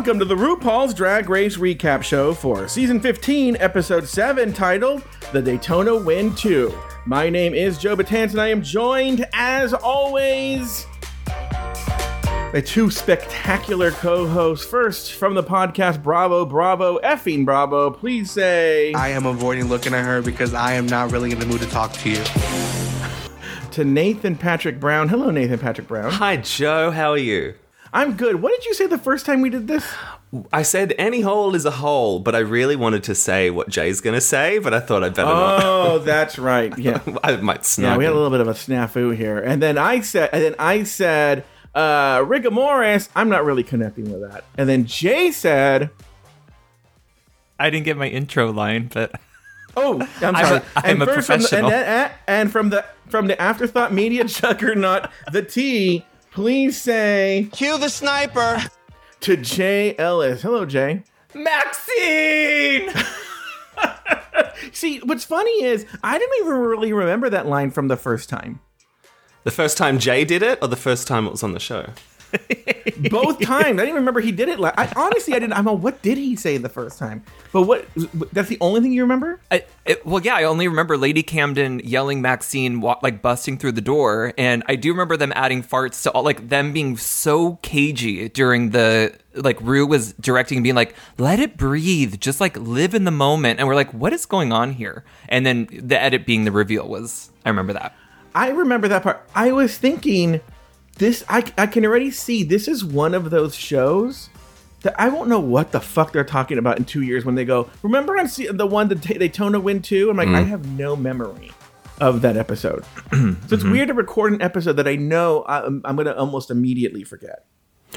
Welcome to the RuPaul's Drag Race Recap Show for Season 15, Episode 7, titled The Daytona Wind 2. My name is Joe Batanz, and I am joined, as always, by two spectacular co hosts. First, from the podcast Bravo, Bravo, effing Bravo, please say I am avoiding looking at her because I am not really in the mood to talk to you. to Nathan Patrick Brown. Hello, Nathan Patrick Brown. Hi, Joe. How are you? I'm good. What did you say the first time we did this? I said any hole is a hole, but I really wanted to say what Jay's going to say, but I thought I'd better not. Oh, that's right. Yeah. I might snap. Yeah, we had a little bit of a snafu here, and then I said, and then I said, uh, rigor mortis. I'm not really connecting with that. And then Jay said, I didn't get my intro line, but "Oh, I'm I'm sorry." a- I'm a first from the, and, professional. and from the from the afterthought media juggernaut, the T. Please say Cue the sniper. to Jay Ellis. Hello, Jay. Maxine. See, what's funny is I didn't even really remember that line from the first time. The first time Jay did it, or the first time it was on the show? Both times, I didn't even remember he did it. La- I honestly, I didn't. I'm like, what did he say the first time? But what? That's the only thing you remember? I, it, well, yeah, I only remember Lady Camden yelling Maxine, wa- like busting through the door, and I do remember them adding farts to all, like them being so cagey during the like Rue was directing, and being like, "Let it breathe, just like live in the moment," and we're like, "What is going on here?" And then the edit being the reveal was, I remember that. I remember that part. I was thinking, this. I I can already see this is one of those shows that I won't know what the fuck they're talking about in two years when they go. Remember, I'm see- the one that Daytona wind too. I'm like, I have no memory of that episode. so it's weird to record an episode that I know I'm, I'm going to almost immediately forget.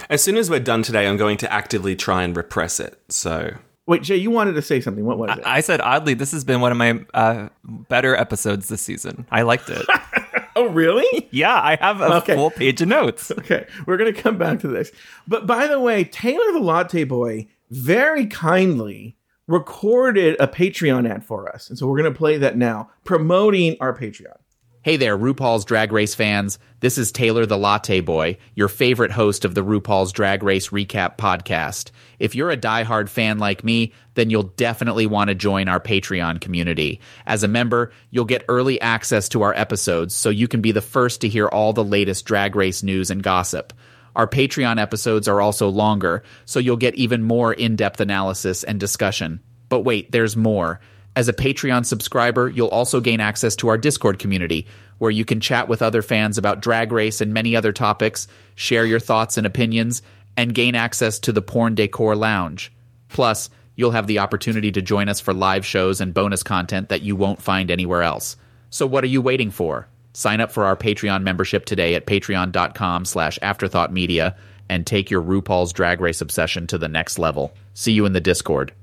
As soon as we're done today, I'm going to actively try and repress it. So Wait, Jay, you wanted to say something. What was it? I said, oddly, this has been one of my uh, better episodes this season. I liked it. oh, really? yeah, I have a Okay. full page of notes. Okay, we're gonna come back to this. But by the way, Taylor the Latte Boy very kindly recorded a Patreon ad for us, and so we're gonna play that now, promoting our Patreon. Hey there, RuPaul's Drag Race fans. This is Taylor the Latte Boy, your favorite host of the RuPaul's Drag Race Recap podcast. If you're a diehard fan like me, then you'll definitely want to join our Patreon community. As a member, you'll get early access to our episodes so you can be the first to hear all the latest drag race news and gossip. Our Patreon episodes are also longer, so you'll get even more in depth analysis and discussion. But wait, there's more. As a Patreon subscriber, you'll also gain access to our Discord community, where you can chat with other fans about Drag Race and many other topics, share your thoughts and opinions, and gain access to the Porn Decor Lounge. Plus, you'll have the opportunity to join us for live shows and bonus content that you won't find anywhere else. So what are you waiting for? Sign up for our Patreon membership today at patreon.com slash afterthoughtmedia and take your RuPaul's Drag Race obsession to the next level. See you in the Discord.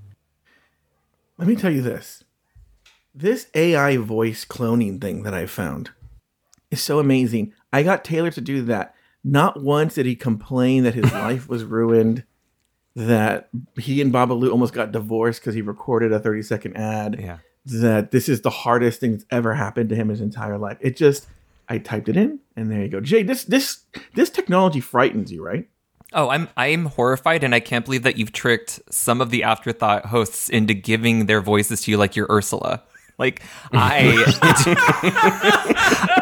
Let me tell you this: this AI voice cloning thing that I found is so amazing. I got Taylor to do that. Not once did he complain that his life was ruined, that he and Babalu almost got divorced because he recorded a 30 second ad. Yeah. that this is the hardest thing that's ever happened to him his entire life. It just I typed it in and there you go. Jay, this this this technology frightens you, right? Oh, I'm I'm horrified, and I can't believe that you've tricked some of the afterthought hosts into giving their voices to you like you're Ursula. Like I,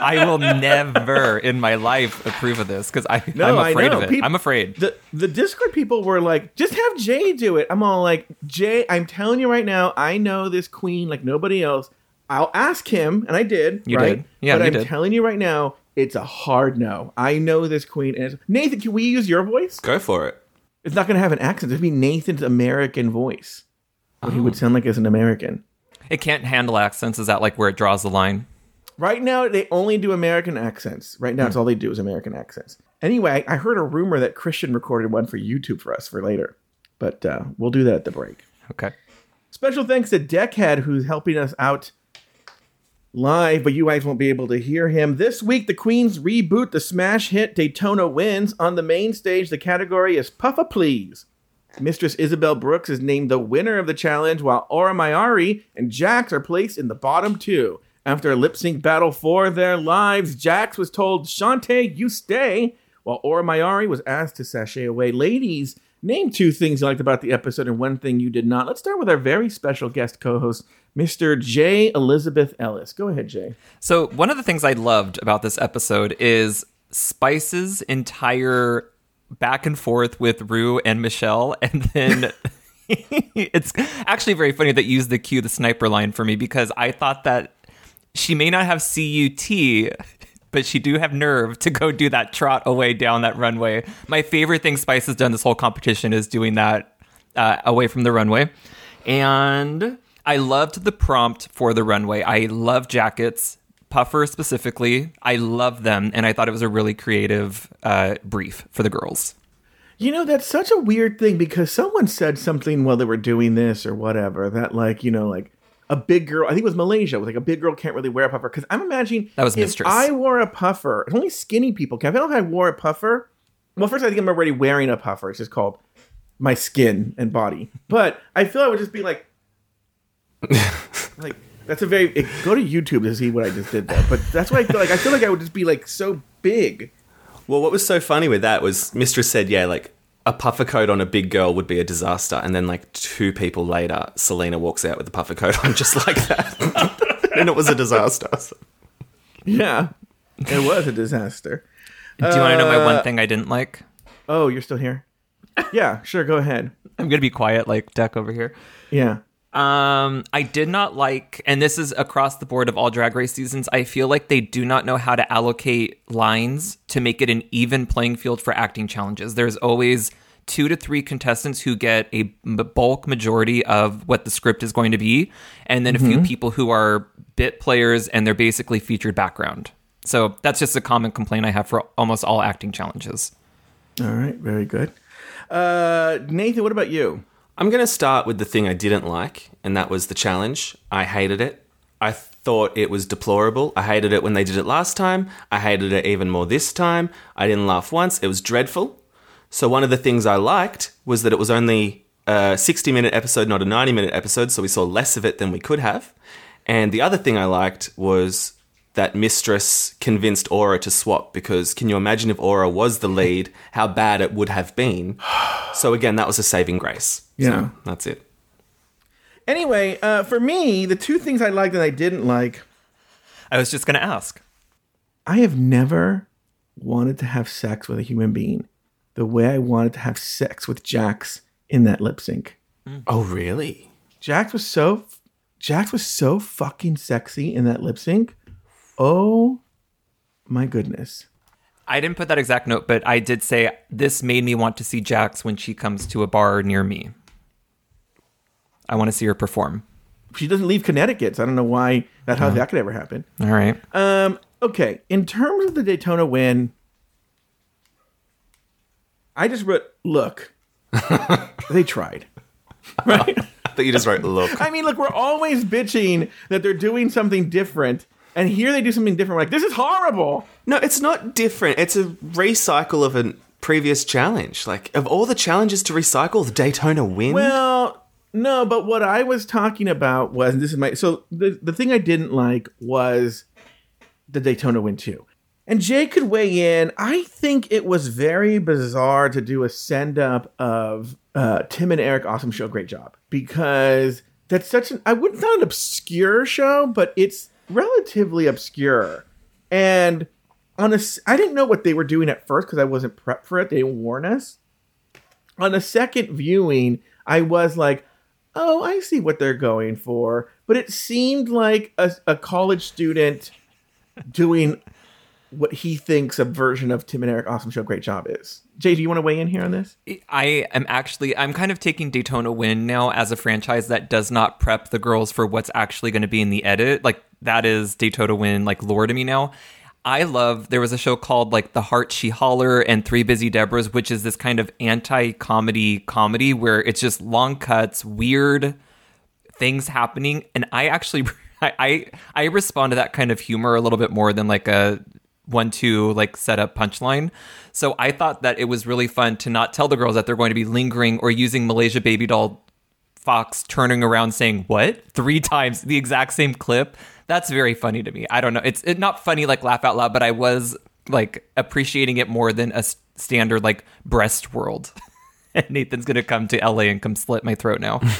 I will never in my life approve of this because I No, I'm afraid I of it. Peop- I'm afraid. The the Discord people were like, just have Jay do it. I'm all like, Jay, I'm telling you right now, I know this queen like nobody else. I'll ask him, and I did. You right? did. Yeah, but you I'm did. telling you right now, It's a hard no. I know this queen is Nathan. Can we use your voice? Go for it. It's not going to have an accent. It'd be Nathan's American voice. What he would oh. sound like as an American. It can't handle accents. Is that like where it draws the line? Right now, they only do American accents. Right now, it's all they do is American accents. Anyway, I heard a rumor that Christian recorded one for YouTube for us for later, but uh, we'll do that at the break. Okay. Special thanks to Deckhead, who's helping us out live, but you guys won't be able to hear him. This week, the Queens reboot the smash hit Daytona Winds. On the main stage, the category is Puffa Please. Mistress Isabelle Brooks is named the winner of the challenge, while Aura Mayari and Jax are placed in the bottom two. After a lip sync battle for their lives, Jax was told, Shantae, you stay, while Aura Mayari was asked to sashay away. Ladies, name two things you liked about the episode and one thing you did not. Let's start with our very special guest co host, Mr. J. Elizabeth Ellis. Go ahead, Jay. So, one of the things I loved about this episode is Spice's entire back and forth with Rue and Michelle. And then it's actually very funny that you used the cue the sniper line for me because I thought that she may not have CUT, but she do have nerve to go do that trot away down that runway. My favorite thing Spice has done this whole competition is doing that uh, away from the runway. And I loved the prompt for the runway. I love jackets, puffer specifically. I love them, and I thought it was a really creative uh, brief for the girls. You know, that's such a weird thing because someone said something while they were doing this or whatever that, like, you know, like a big girl, I think it was Malaysia, was like a big girl can't really wear a puffer. Because I'm imagining That was if Mistress. I wore a puffer, it's only skinny people can. If I don't know if I wore a puffer, well, first I think I'm already wearing a puffer. It's just called my skin and body. But I feel I would just be like, like, that's a very, it, go to YouTube to see what I just did there. But that's what I feel like. I feel like I would just be like so big. Well, what was so funny with that was Mistress said, yeah, like a puffer coat on a big girl would be a disaster. And then, like, two people later, Salina walks out with a puffer coat on just like that. and it was a disaster. Yeah, it was a disaster. Do you want to know my Uh, one thing I didn't like? Oh, you're still here? Yeah, sure. Go ahead. I'm gonna be quiet, like Deck over here. Yeah. Um, I did not like, and this is across the board of all Drag Race seasons. I feel like they do not know how to allocate lines to make it an even playing field for acting challenges. There's always two to three contestants who get a bulk majority of what the script is going to be, and then a few people who are bit players and they're basically featured background. So that's just a common complaint I have for almost all acting challenges. All right. Very good. Uh, Nathan, what about you? I'm going to start with the thing I didn't like, and that was the challenge. I hated it. I thought it was deplorable. I hated it when they did it last time. I hated it even more this time. I didn't laugh once. It was dreadful. So, one of the things I liked was that it was only a 60 minute episode, not a 90 minute episode, so we saw less of it than we could have. And the other thing I liked was that Mistress convinced Aura to swap because can you imagine if Aura was the lead, how bad it would have been? So, again, that was a saving grace. Yeah. So, that's it. Anyway, uh, for me, the two things I liked and I didn't like, I was just gonna ask. I have never wanted to have sex with a human being the way I wanted to have sex with Jax in that lip sync. Oh, really? Jax was so Jax was so fucking sexy in that lip sync. Oh my goodness. I didn't put that exact note, but I did say this made me want to see Jax when she comes to a bar near me. I want to see her perform. She doesn't leave Connecticut. So I don't know why that how that could ever happen. All right. Um, okay, in terms of the Daytona wind, I just wrote, look, they tried. Right? That you just wrote, look. I mean, look, we're always bitching that they're doing something different, and here they do something different. We're like, this is horrible. No, it's not different. It's a recycle of a previous challenge. Like, of all the challenges to recycle, the Daytona wind. Well, no, but what I was talking about was and this is my so the the thing I didn't like was the Daytona wind too. And Jay could weigh in. I think it was very bizarre to do a send up of uh, Tim and Eric Awesome Show. Great job because that's such an I wouldn't not an obscure show, but it's relatively obscure. And on a, I didn't know what they were doing at first because I wasn't prepped for it. They didn't warn us on a second viewing, I was like, oh, I see what they're going for. But it seemed like a, a college student doing what he thinks a version of Tim and Eric Awesome Show Great Job is. Jay, do you want to weigh in here on this? I am actually I'm kind of taking Daytona Wind now as a franchise that does not prep the girls for what's actually going to be in the edit. Like that is Daytona Wind like lore to me now. I love there was a show called like The Heart She Holler and Three Busy Debras, which is this kind of anti-comedy comedy where it's just long cuts, weird things happening, and I actually I I, I respond to that kind of humor a little bit more than like a one two like setup punchline. So I thought that it was really fun to not tell the girls that they're going to be lingering or using Malaysia Baby Doll Fox turning around saying what three times the exact same clip. That's very funny to me. I don't know. It's it, not funny like laugh out loud, but I was like appreciating it more than a standard like breast world. and Nathan's gonna come to LA and come slit my throat now.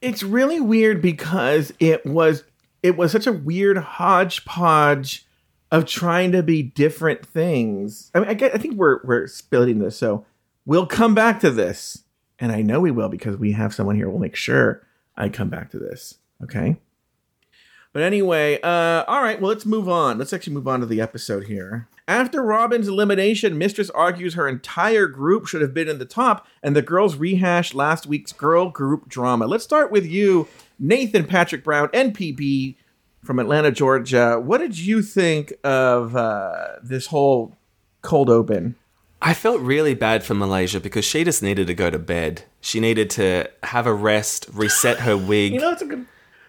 It's really weird because it was it was such a weird hodgepodge of trying to be different things. I mean, I, get, I think we're we're splitting this, so we'll come back to this, and I know we will because we have someone here. We'll make sure I come back to this. Okay. But anyway, uh, all right. Well, let's move on. Let's actually move on to the episode here. After Robin's elimination, Mistress argues her entire group should have been in the top, and the girls rehash last week's girl group drama. Let's start with you, Nathan Patrick Brown, NPB from Atlanta, Georgia. What did you think of uh, this whole cold open? I felt really bad for Malaysia because she just needed to go to bed. She needed to have a rest, reset her wig. You know, that's a good.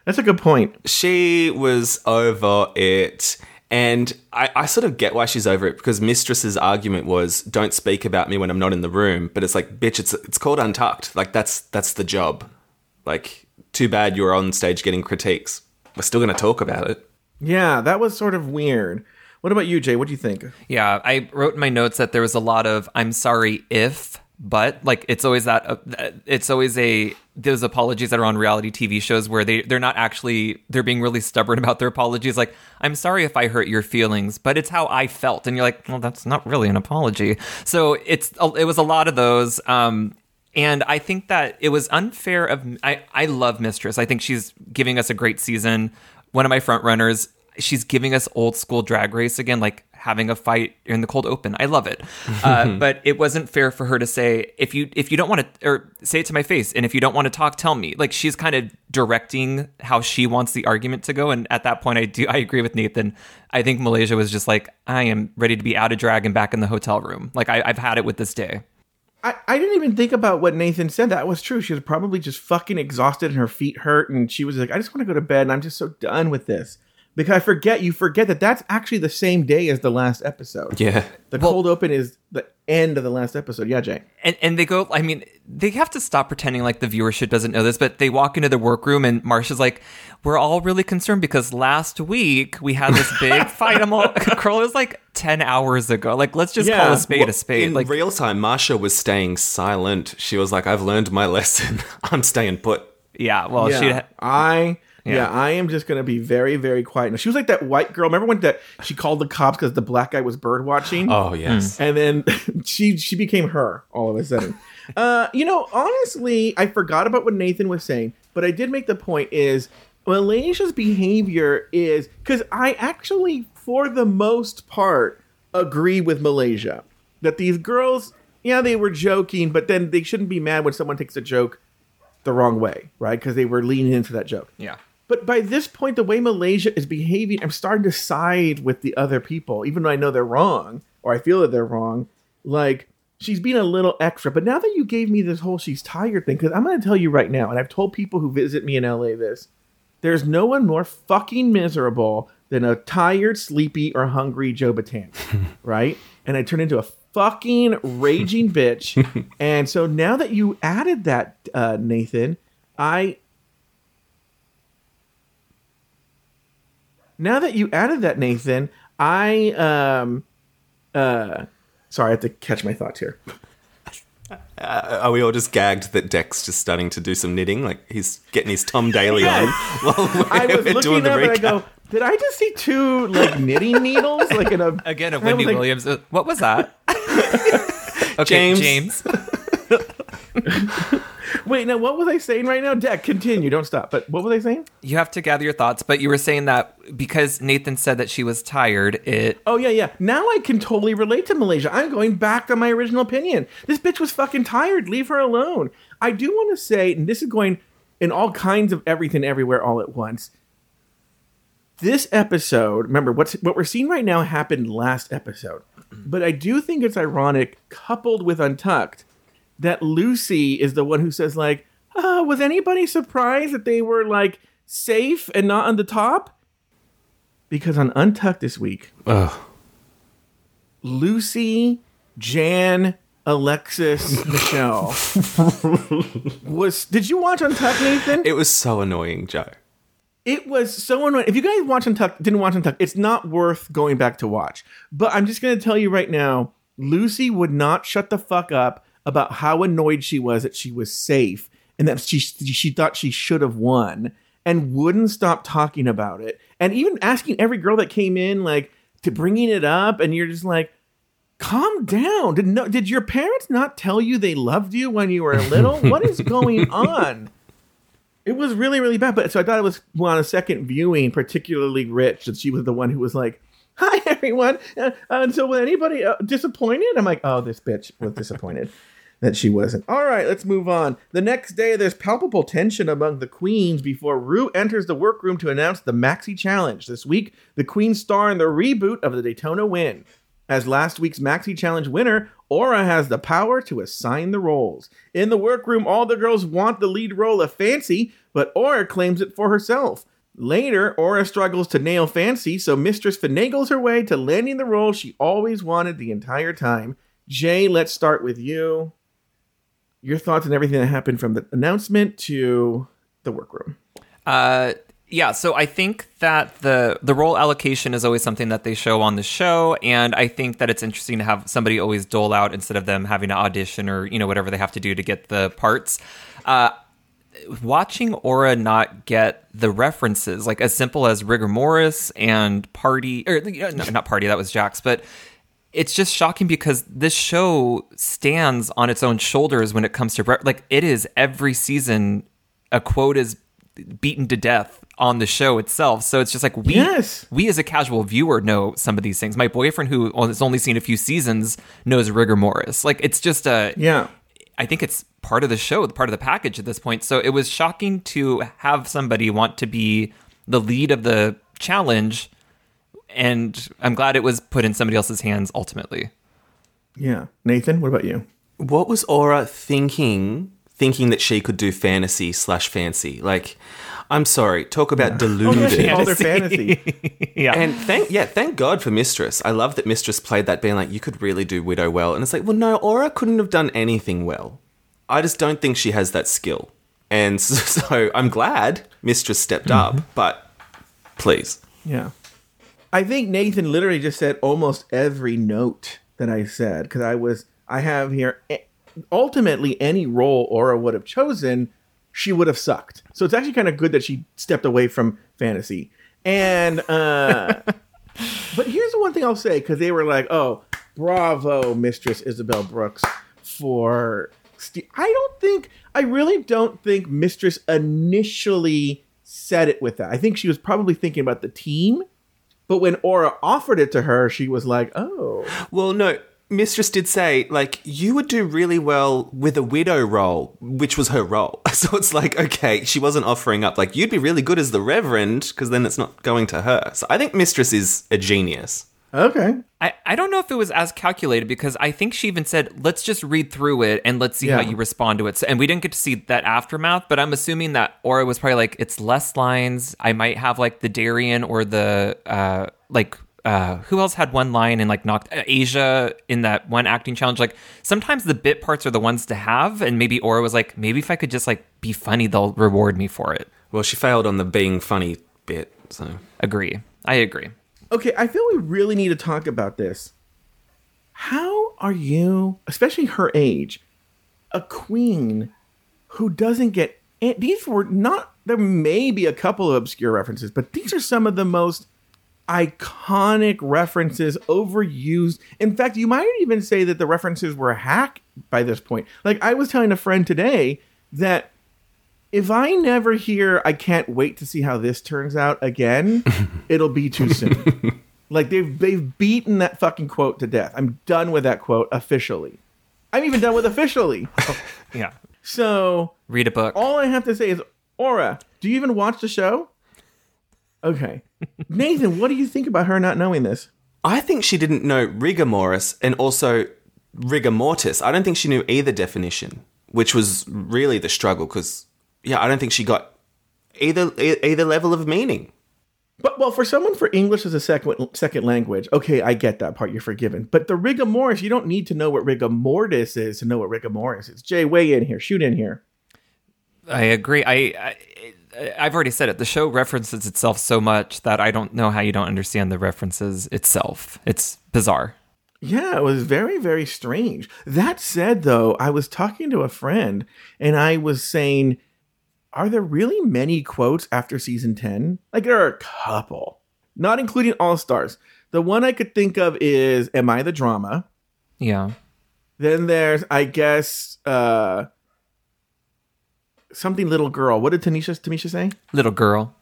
That's a good point. she was over it. And I, I sort of get why she's over it because Mistress's argument was, "Don't speak about me when I'm not in the room." But it's like, bitch, it's it's called Untucked. Like that's that's the job. Like, too bad you're on stage getting critiques. We're still going to talk about it. Yeah, that was sort of weird. What about you, Jay? What do you think? Yeah, I wrote in my notes that there was a lot of "I'm sorry if," but like it's always that uh, it's always a those apologies that are on reality TV shows where they they're not actually they're being really stubborn about their apologies. Like, "I'm sorry if I hurt your feelings, but it's how I felt," and you're like, "Well, that's not really an apology." So it's it was a lot of those. Um, and I think that it was unfair of I, I love Mistress. I think she's giving us a great season. One of my front runners. She's giving us old school drag race again, like having a fight in the cold open. I love it. Uh, but it wasn't fair for her to say if you if you don't want to or say it to my face, and if you don't want to talk, tell me. Like she's kind of directing how she wants the argument to go. And at that point, I do I agree with Nathan. I think Malaysia was just like I am ready to be out of drag and back in the hotel room. Like I, I've had it with this day. I, I didn't even think about what Nathan said. That was true. She was probably just fucking exhausted and her feet hurt. And she was like, I just want to go to bed and I'm just so done with this. Because I forget, you forget that that's actually the same day as the last episode. Yeah. The cold open is the end of the last episode. Yeah, Jay. and and they go i mean they have to stop pretending like the viewership doesn't know this but they walk into the workroom and marcia's like we're all really concerned because last week we had this big fight i'm all girl it was like 10 hours ago like let's just call a spade a spade In like real time, Marcia was staying silent. She was like, I've learned my lesson. I'm staying put. yeah well yeah, she I yeah. Yeah. I am just gonna be very very quiet. Now, she was like that white girl. Remember when that she called the cops because the black guy was bird watching? Oh, yes. and then she she became her all of a sudden. uh, you know, honestly, I forgot about what Nathan was saying, but I did make the point is Malaysia's behavior is because I actually, for the most part, agree with Malaysia that these girls, yeah, they were joking, but then they shouldn't be mad when someone takes a joke the wrong way, right? Because they were leaning into that joke. yeah But by this point, the way Malaysia is behaving, I'm starting to side with the other people, even though I know they're wrong or I feel that they're wrong. Like, she's being a little extra. But now that you gave me this whole she's tired thing, because I'm going to tell you right now, and I've told people who visit me in LA this there's no one more fucking miserable than a tired, sleepy, or hungry Joe Batan, right? And I turn into a fucking raging bitch. And so now that you added that, uh, Nathan, I now that you added that, Nathan, I um uh sorry, I have to catch my thoughts here. Uh, are we all just gagged that Dex just starting to do some knitting? Like he's getting his Tom Daley on while we're, I was we're looking up and I go, did I just see two like knitting needles? Like in a again of I wendy like, williams uh, what was that okay James. james Wait, now what was I saying right now? Deck, continue. Don't stop. But what was I saying? You have to gather your thoughts, but you were saying that because Nathan said that she was tired, it Oh yeah, yeah. Now I can totally relate to Malaysia. I'm going back to my original opinion. This bitch was fucking tired. Leave her alone. I do want to say, and this is going in all kinds of everything everywhere all at once. This episode, remember what's what we're seeing right now happened last episode. But I do think it's ironic, coupled with Untucked, that Loosey is the one who says, like, uh, was anybody surprised that they were like safe and not on the top? Because on Untucked this week, Ugh. Lucy, Jan, Alexis, Michelle was. Did you watch Untucked, Nathan? It was so annoying, Joe. It was so annoying. If you guys watch Untucked, didn't watch Untucked, it's not worth going back to watch. But I'm just going to tell you right now, Loosey would not shut the fuck up about how annoyed she was that she was safe and that she she thought she should have won and wouldn't stop talking about it and even asking every girl that came in like to bringing it up and you're just like calm down did no did your parents not tell you they loved you when you were little what is going on it was really, really bad. But so I thought it was well, on a second viewing, particularly rich that she was the one who was like, "Hi, everyone." Uh, and so, was anybody uh, disappointed? I'm like, "Oh, this bitch was disappointed that she wasn't." All right, let's move on. The next day, there's palpable tension among the queens before Rue enters the workroom to announce the Maxi Challenge. This week, the queens star in the reboot of the Daytona Wind. As last week's Maxi Challenge winner, Aura has the power to assign the roles. In the workroom, all the girls want the lead role of Fancy, but Aura claims it for herself. Later, Aura struggles to nail Fancy, so Mistress finagles her way to landing the role she always wanted the entire time. Jay, let's start with you. Your thoughts on everything that happened from the announcement to the workroom. Uh, yeah, so I think that the the role allocation is always something that they show on the show, and I think that it's interesting to have somebody always dole out instead of them having to audition or you know whatever they have to do to get the parts. Uh, watching Aura not get the references, like as simple as rigor mortis and party, or no, not party, that was Jax, but it's just shocking because this show stands on its own shoulders when it comes to like it is every season a quote is beaten to death on the show itself. So it's just like we Yes. we as a casual viewer know some of these things. My boyfriend who has only seen a few seasons knows rigor mortis. Like it's just a Yeah. I think it's part of the show, part of the package at this point. So it was shocking to have somebody want to be the lead of the challenge, and I'm glad it was put in somebody else's hands ultimately. Yeah. Nathan, what about you? What was Aura thinking? Thinking that she could do fantasy slash fancy. Like, I'm sorry. Talk about deluded. She called her fantasy. Yeah. And thank yeah, thank God for Mistress. I love that Mistress played that being like, you could really do Widow well. And it's like, well, no, Aura couldn't have done anything well. I just don't think she has that skill. And so, so I'm glad Mistress stepped mm-hmm. up, but please. Yeah. I think Nathan literally just said almost every note that I said because I was, I have here, eh, ultimately, any role Aura would have chosen, she would have sucked. So it's actually kind of good that she stepped away from fantasy. And, uh, but here's the one thing I'll say because they were like, oh, bravo, Mistress Isabelle Brooks for. Ste- I don't think, I really don't think Mistress initially said it with that. I think she was probably thinking about the team. But when Aura offered it to her, she was like, oh. Well, no, Mistress did say, like, you would do really well with a widow role, which was her role. So it's like, okay, she wasn't offering up, like, you'd be really good as the Reverend, because then it's not going to her. So I think Mistress is a genius. Okay. I, I don't know if it was as calculated because I think she even said, let's just read through it and let's see Yeah. how you respond to it. So, and we didn't get to see that aftermath, but I'm assuming that Aura was probably like, it's less lines. I might have like the Darien or the, uh, like, uh, who else had one line and like knocked uh, Asia in that one acting challenge? Like sometimes the bit parts are the ones to have. And maybe Aura was like, maybe if I could just like be funny, they'll reward me for it. Well, she failed on the being funny bit, so. Agree. I agree. Okay, I feel we really need to talk about this. How are you, especially her age, a queen who doesn't get. These were not. There may be a couple of obscure references, but these are some of the most iconic references, overused. In fact, you might even say that the references were a hack by this point. Like I was telling a friend today that if I never hear I can't wait to see how this turns out again, it'll be too soon. like they've they've beaten that fucking quote to death. I'm done with that quote officially. I'm even done with officially. Yeah. So Read a book. all I have to say is, Aura, do you even watch the show? Okay. Nathan, what do you think about her not knowing this? I think she didn't know rigor mortis and also rigor mortis. I don't think she knew either definition, which was really the struggle because, yeah, I don't think she got either either level of meaning. But well, for someone for English as a second second language, okay, I get that part. You're forgiven. But the rigor mortis, you don't need to know what rigor mortis is to know what rigor mortis is. Jay, weigh in here. Shoot in here. I agree. I, I I've already said it. The show references itself so much that I don't know how you don't understand the references itself. It's bizarre. Yeah, it was very, very strange. That said, though, I was talking to a friend and I was saying, are there really many quotes after season 10? Like, there are a couple, not including All Stars. The one I could think of is Am I the Drama? Yeah. Then there's, I guess, uh, something little girl. What did Tanisha, Tamisha say? Little girl.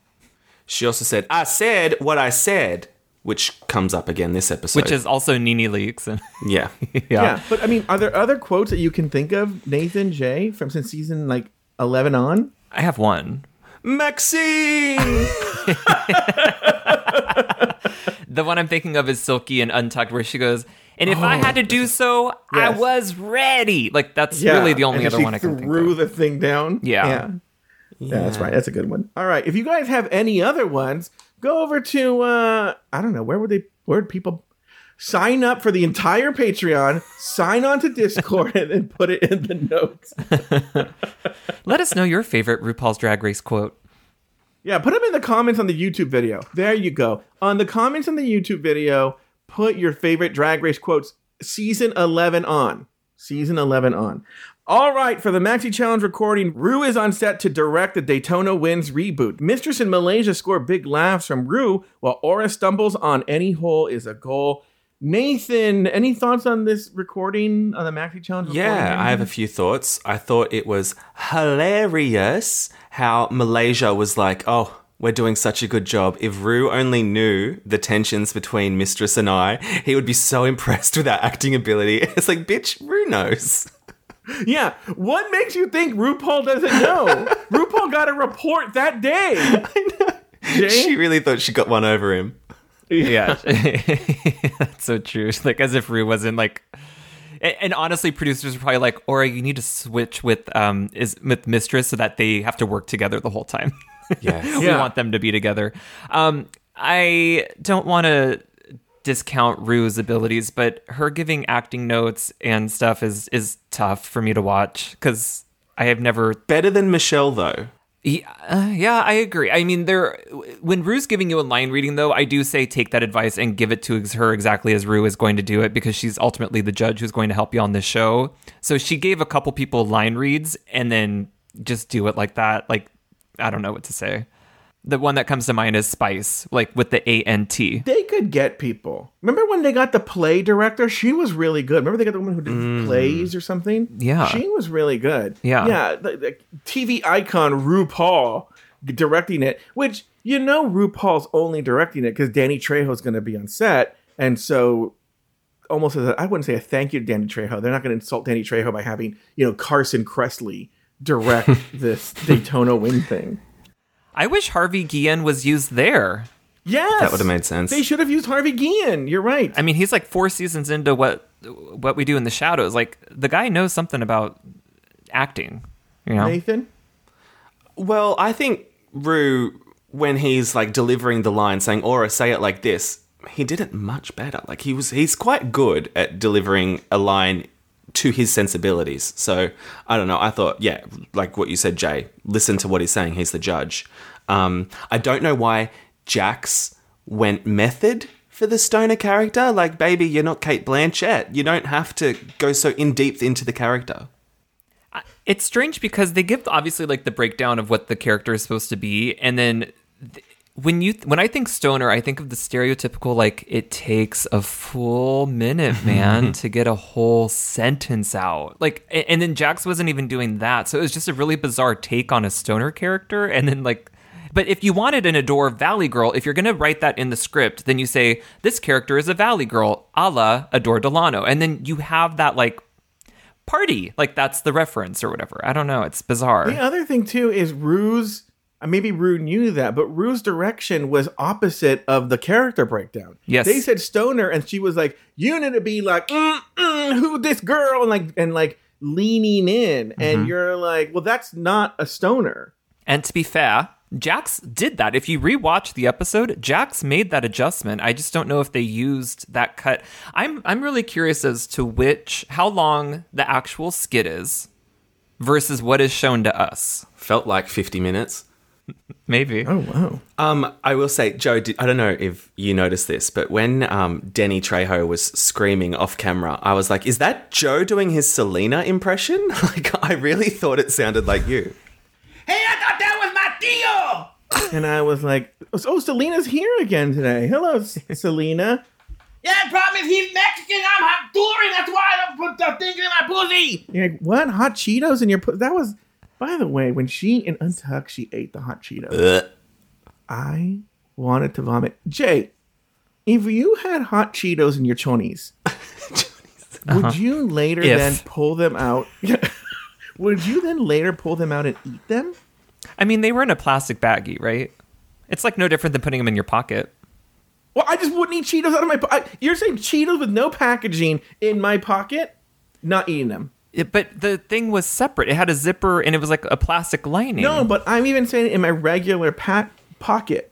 She also said, "I said what I said," which comes up again this episode. Which is also NeNe Leakes and yeah, yeah. But I mean, are there other quotes that you can think of, Nathan, Jay, from since season like 11 on? I have one. Maxine. The one I'm thinking of is Silky and Untucked, where she goes, "And if I had to do so, I was ready." Like that's really the only and other one I can think threw of. the thing down. Yeah. yeah. Yeah, that's right. That's a good one. All right. If you guys have any other ones, go over to uh I don't know, where would they where would people sign up for the entire Patreon, sign on to Discord, and then put it in the notes. Let us know your favorite RuPaul's Drag Race quote. Yeah, put them in the comments on the YouTube video. There you go. On the comments on the YouTube video, put your favorite drag race quotes season 11 on. Season 11 on. All right, for the Maxi Challenge recording, Rue is on set to direct the Daytona Winds reboot. Mistress in Malaysia score big laughs from Rue, while Aura stumbles on any hole is a goal. Nathan, any thoughts on this recording on the Maxi Challenge? Yeah, I have a few thoughts. I thought it was hilarious how Malaysia was like, oh, we're doing such a good job. If Rue only knew the tensions between Mistress and I, he would be so impressed with our acting ability. It's like, bitch, Rue knows. Yeah, what makes you think RuPaul doesn't know? RuPaul got a report that day. I know. Jay? She really thought she got one over him. Yeah, that's so true. Like as if Rue wasn't like. And and honestly, producers are probably like, "Aura, you need to switch with um is with Mistress so that they have to work together the whole time." Yes. we Yeah. want them to be together. Um, I don't want to discount Rue's abilities, but her giving acting notes and stuff is is tough for me to watch because I have never. Better than Michelle, though. Yeah, uh, yeah, I agree. I mean, there when Rue's giving you a line reading, though, I do say take that advice and give it to her exactly as Rue is going to do it because she's ultimately the judge who's going to help you on this show. So she gave a couple people line reads and then just do it like that. Like I don't know what to say. The one that comes to mind is Spice, like with the A N T. They could get people. Remember when they got the play director? She was really good. Remember they got the woman who did mm. plays or something? Yeah. She was really good. Yeah. Yeah. The, the TV icon RuPaul directing it, which you know RuPaul's only directing it because Danny Trejo's going to be on set. And so almost as a, I wouldn't say a thank you to Danny Trejo. They're not going to insult Danny Trejo by having, you know, Carson Kressley direct this Daytona wind thing. I wish Harvey Guillen was used there. Yes. That would have made sense. They should have used Harvey Guillen. You're right. I mean, he's like four seasons into what what we do in the shadows. Like the guy knows something about acting. You know, Nathan? Well, I think Rue, when he's like delivering the line saying, Aura, say it like this, he did it much better. Like he was he's quite good at delivering a line to his sensibilities. So I don't know. I thought, yeah, like what you said, Jay, listen to what he's saying. He's the judge. Um, I don't know why Jax went method for the stoner character. Like, baby, you're not Cate Blanchett. You don't have to go so in depth into the character. it's strange because they give obviously like the breakdown of what the character is supposed to be, and then th- when you when I think stoner, I think of the stereotypical like it takes a full minute, mm-hmm. man, to get a whole sentence out. Like, a- and then Jax wasn't even doing that, so it was just a really bizarre take on a stoner character. And then like, but if you wanted an Adore Valley girl, if you're gonna write that in the script, then you say this character is a Valley girl, a la Adore Delano, and then you have that like party, like that's the reference or whatever. I don't know. It's bizarre. The other thing too is Rue's. Maybe Rue knew that, but Rue's direction was opposite of the character breakdown. Yes. they said stoner, and she was like, "You need to be like, who this girl?" and like, and like leaning in, and mm-hmm. you're like, "Well, that's not a stoner." And to be fair, Jax did that. If you rewatch the episode, Jax made that adjustment. I just don't know if they used that cut. I'm I'm really curious as to which how long the actual skit is versus what is shown to us. Felt like 50 minutes. Maybe. Oh wow! Um, I will say, Joe, did, I don't know if you noticed this, but when um, Denny Trejo was screaming off camera, I was like, is that Joe doing his Salina impression? like, I really thought it sounded like you. Hey, I thought that was my Theo! And I was like, "Oh, Salina's here again today. Hello, Salina." Yeah, the problem is he's Mexican, I'm hot Honduran, that's why I don't put the thing in my pussy! You're like, "What? Hot Cheetos in your?" Pu-? That was, by the way, when she in Untuck, she ate the hot Cheetos. Ugh. I wanted to vomit. Jay, if you had hot Cheetos in your chonies, would uh-huh. you later If. then pull them out? would you then later pull them out and eat them? I mean, they were in a plastic baggie, right? It's like no different than putting them in your pocket. Well, I just wouldn't eat Cheetos out of my. Po- I, you're saying Cheetos with no packaging in my pocket? Not eating them. It- but the thing was separate. It had a zipper and it was like a plastic lining. No, but I'm even saying in my regular pack pocket.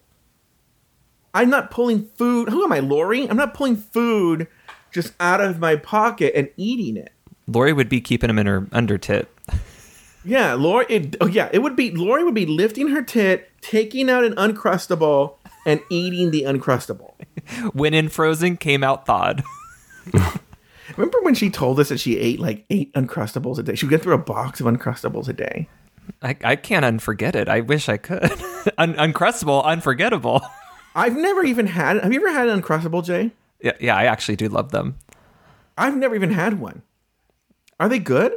I'm not pulling food. Who am I, Lori? I'm not pulling food just out of my pocket and eating it. Lori would be keeping them in her under tit. Yeah, Lori. It, oh yeah, it would be Lori would be lifting her tit, taking out an uncrustable, and eating the uncrustable. When in frozen, came out thawed. Remember when she told us that she ate like eight uncrustables a day? She would get through a box of uncrustables a day. I, I can't unforget it. I wish I could. Un- uncrustable, unforgettable. I've never even had. Have you ever had an uncrustable, Jay? yeah, yeah, I actually do love them. I've never even had one. Are they good?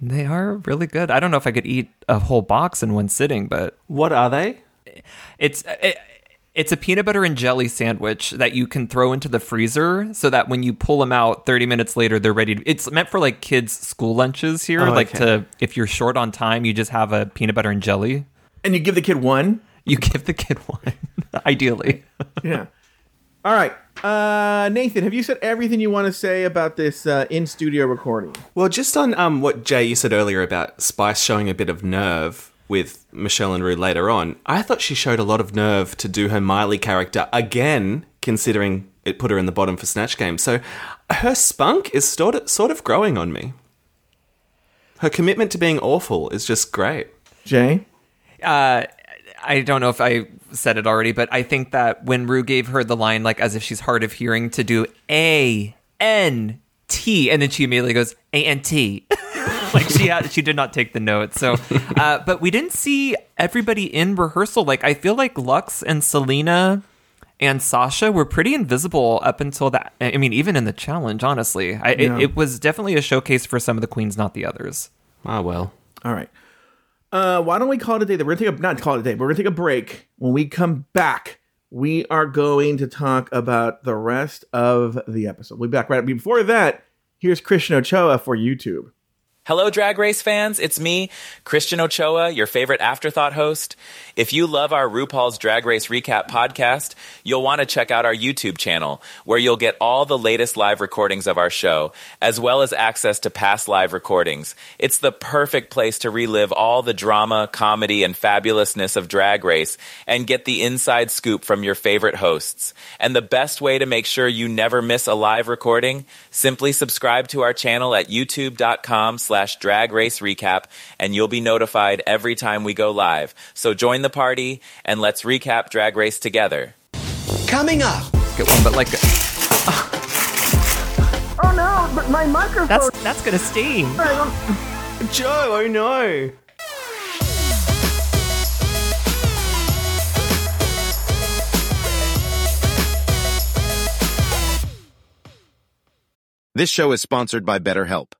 They are really good. I don't know if I could eat a whole box in one sitting, but What are they? it's it, it's a peanut butter and jelly sandwich that you can throw into the freezer so that when you pull them out 30 minutes later they're ready to, it's meant for like kids school lunches here Oh, like okay. to if you're short on time you just have a peanut butter and jelly And you give the kid one? you give the kid one ideally Yeah. All right. Uh, Nathan, have you said everything you want to say about this uh, in studio recording? Well, just on um, what Jay you said earlier about Spice showing a bit of nerve with Michelle and Rue later on, I thought she showed a lot of nerve to do her Miley character again, considering it put her in the bottom for Snatch Game. So her spunk is sort of, sort of growing on me. Her commitment to being awful is just great. Jay? uh I don't know if I said it already, but I think that when Rue gave her the line, like as if she's hard of hearing, to do A N T, and then she immediately goes A N T, like she had, she did not take the note. So, uh, but we didn't see everybody in rehearsal. Like I feel like Luxx and Salina and Sasha were pretty invisible up until that. I mean, even in the challenge, honestly, I, Yeah. it, it was definitely a showcase for some of the queens, not the others. Ah, well. All right. Uh, why don't we call it a day? We're gonna take a not call it a day. We're gonna take a break. When we come back, we are going to talk about the rest of the episode. We'll be back right before that. Here's Christian Ochoa for YouTube. Hello, Drag Race fans. It's me, Christian Ochoa, your favorite afterthought host. If you love our RuPaul's Drag Race Recap podcast, you'll want to check out our YouTube channel, where you'll get all the latest live recordings of our show, as well as access to past live recordings. It's the perfect place to relive all the drama, comedy, and fabulousness of Drag Race and get the inside scoop from your favorite hosts. And the best way to make sure you never miss a live recording, simply subscribe to our channel at youtube.com slash slash drag race recap, and you'll be notified every time we go live. So join the party and let's recap drag race together. Coming up. Get one, but like. Oh, oh no, but my microphone. That's, that's gonna steam. Joe, oh no. This show is sponsored by BetterHelp.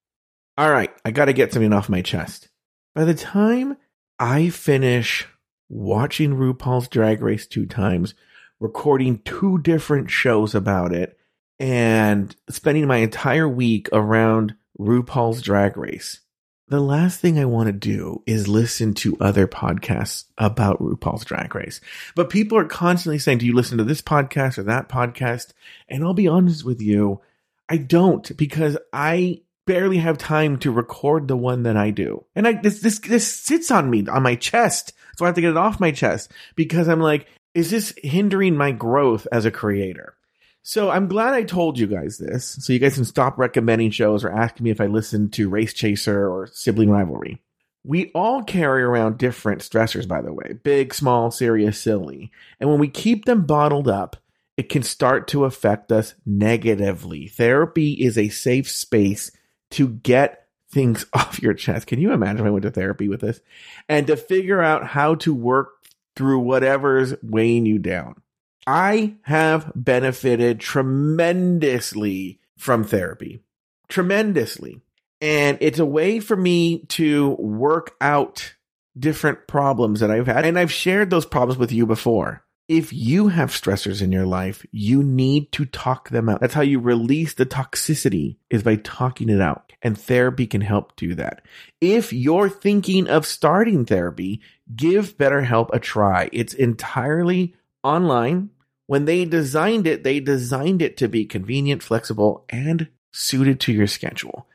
All right, I got to get something off my chest. By the time I finish watching RuPaul's Drag Race two times, recording two different shows about it, and spending my entire week around RuPaul's Drag Race, the last thing I want to do is listen to other podcasts about RuPaul's Drag Race. But people are constantly saying, Do you listen to this podcast or that podcast? And I'll be honest with you, I don't because I barely have time to record the one that I do. And I this this this sits on me on my chest. So I have to get it off my chest because I'm like, is this hindering my growth as a creator? So I'm glad I told you guys this. So you guys can stop recommending shows or asking me if I listen to Race Chaser or Sibling Rivalry. We all carry around different stressors, by the way big, small, serious, silly. And when we keep them bottled up, it can start to affect us negatively. Therapy is a safe space to get things off your chest. Can you imagine if I went to therapy with this? And to figure out how to work through whatever's weighing you down. I have benefited tremendously from therapy. Tremendously. And it's a way for me to work out different problems that I've had. And I've shared those problems with you before. If you have stressors in your life, you need to talk them out. That's how you release the toxicity is by talking it out. And therapy can help do that. If you're thinking of starting therapy, give BetterHelp a try. It's entirely online. When they designed it, they designed it to be convenient, flexible, and suited to your schedule.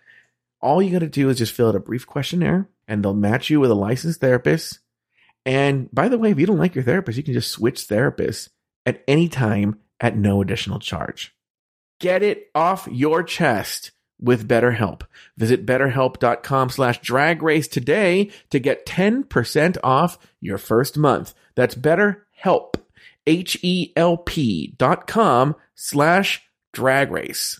All you got to do is just fill out a brief questionnaire and they'll match you with a licensed therapist. And by the way, if you don't like your therapist, you can just switch therapists at any time at no additional charge. Get it off your chest with BetterHelp. Visit betterhelp.com slash drag race today to get 10% off your first month. That's BetterHelp, H-E-L-P dot com slash drag race.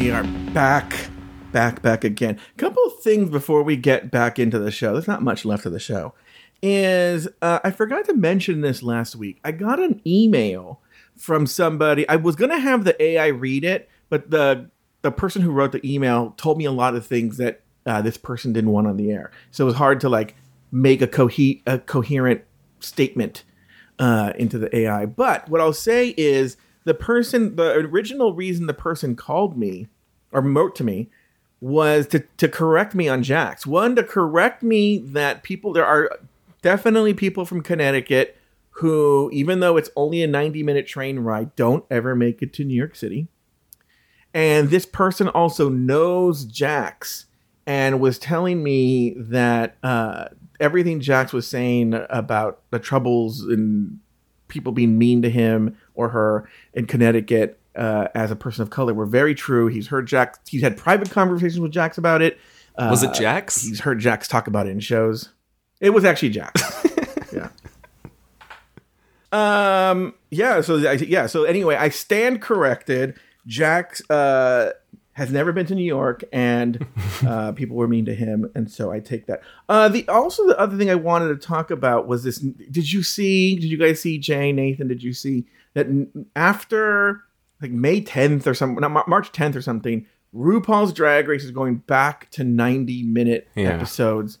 We are back, back, back again. Couple things before we get back into the show. There's not much left of the show. Is uh, I forgot to mention this last week. I got an email from somebody. I was gonna have the AI read it, but the the person who wrote the email told me a lot of things that uh, this person didn't want on the air. So it was hard to like make a, cohe- a coherent statement uh, into the AI. But what I'll say is the person, the original reason the person called me or wrote to me was to, to correct me on Jax. One, to correct me that people, there are definitely people from Connecticut who, even though it's only a 90 minute train ride, don't ever make it to New York City. And this person also knows Jax and was telling me that uh, everything Jax was saying about the troubles and people being mean to him or her in Connecticut uh, as a person of color were very true. He's heard Jack. He's had private conversations with Jax about it. Uh, Was it Jax? He's heard Jax talk about it in shows. It was actually Jax. yeah. Um. Yeah. So yeah. So anyway, I stand corrected. Jax uh, has never been to New York, and uh, people were mean to him, and so I take that. Uh, the also the other thing I wanted to talk about was this. Did you see? Did you guys see Jay Nathan? Did you see that after like May 10th or something, not March 10th or something? RuPaul's Drag Race is going back to 90 minute Yeah. episodes.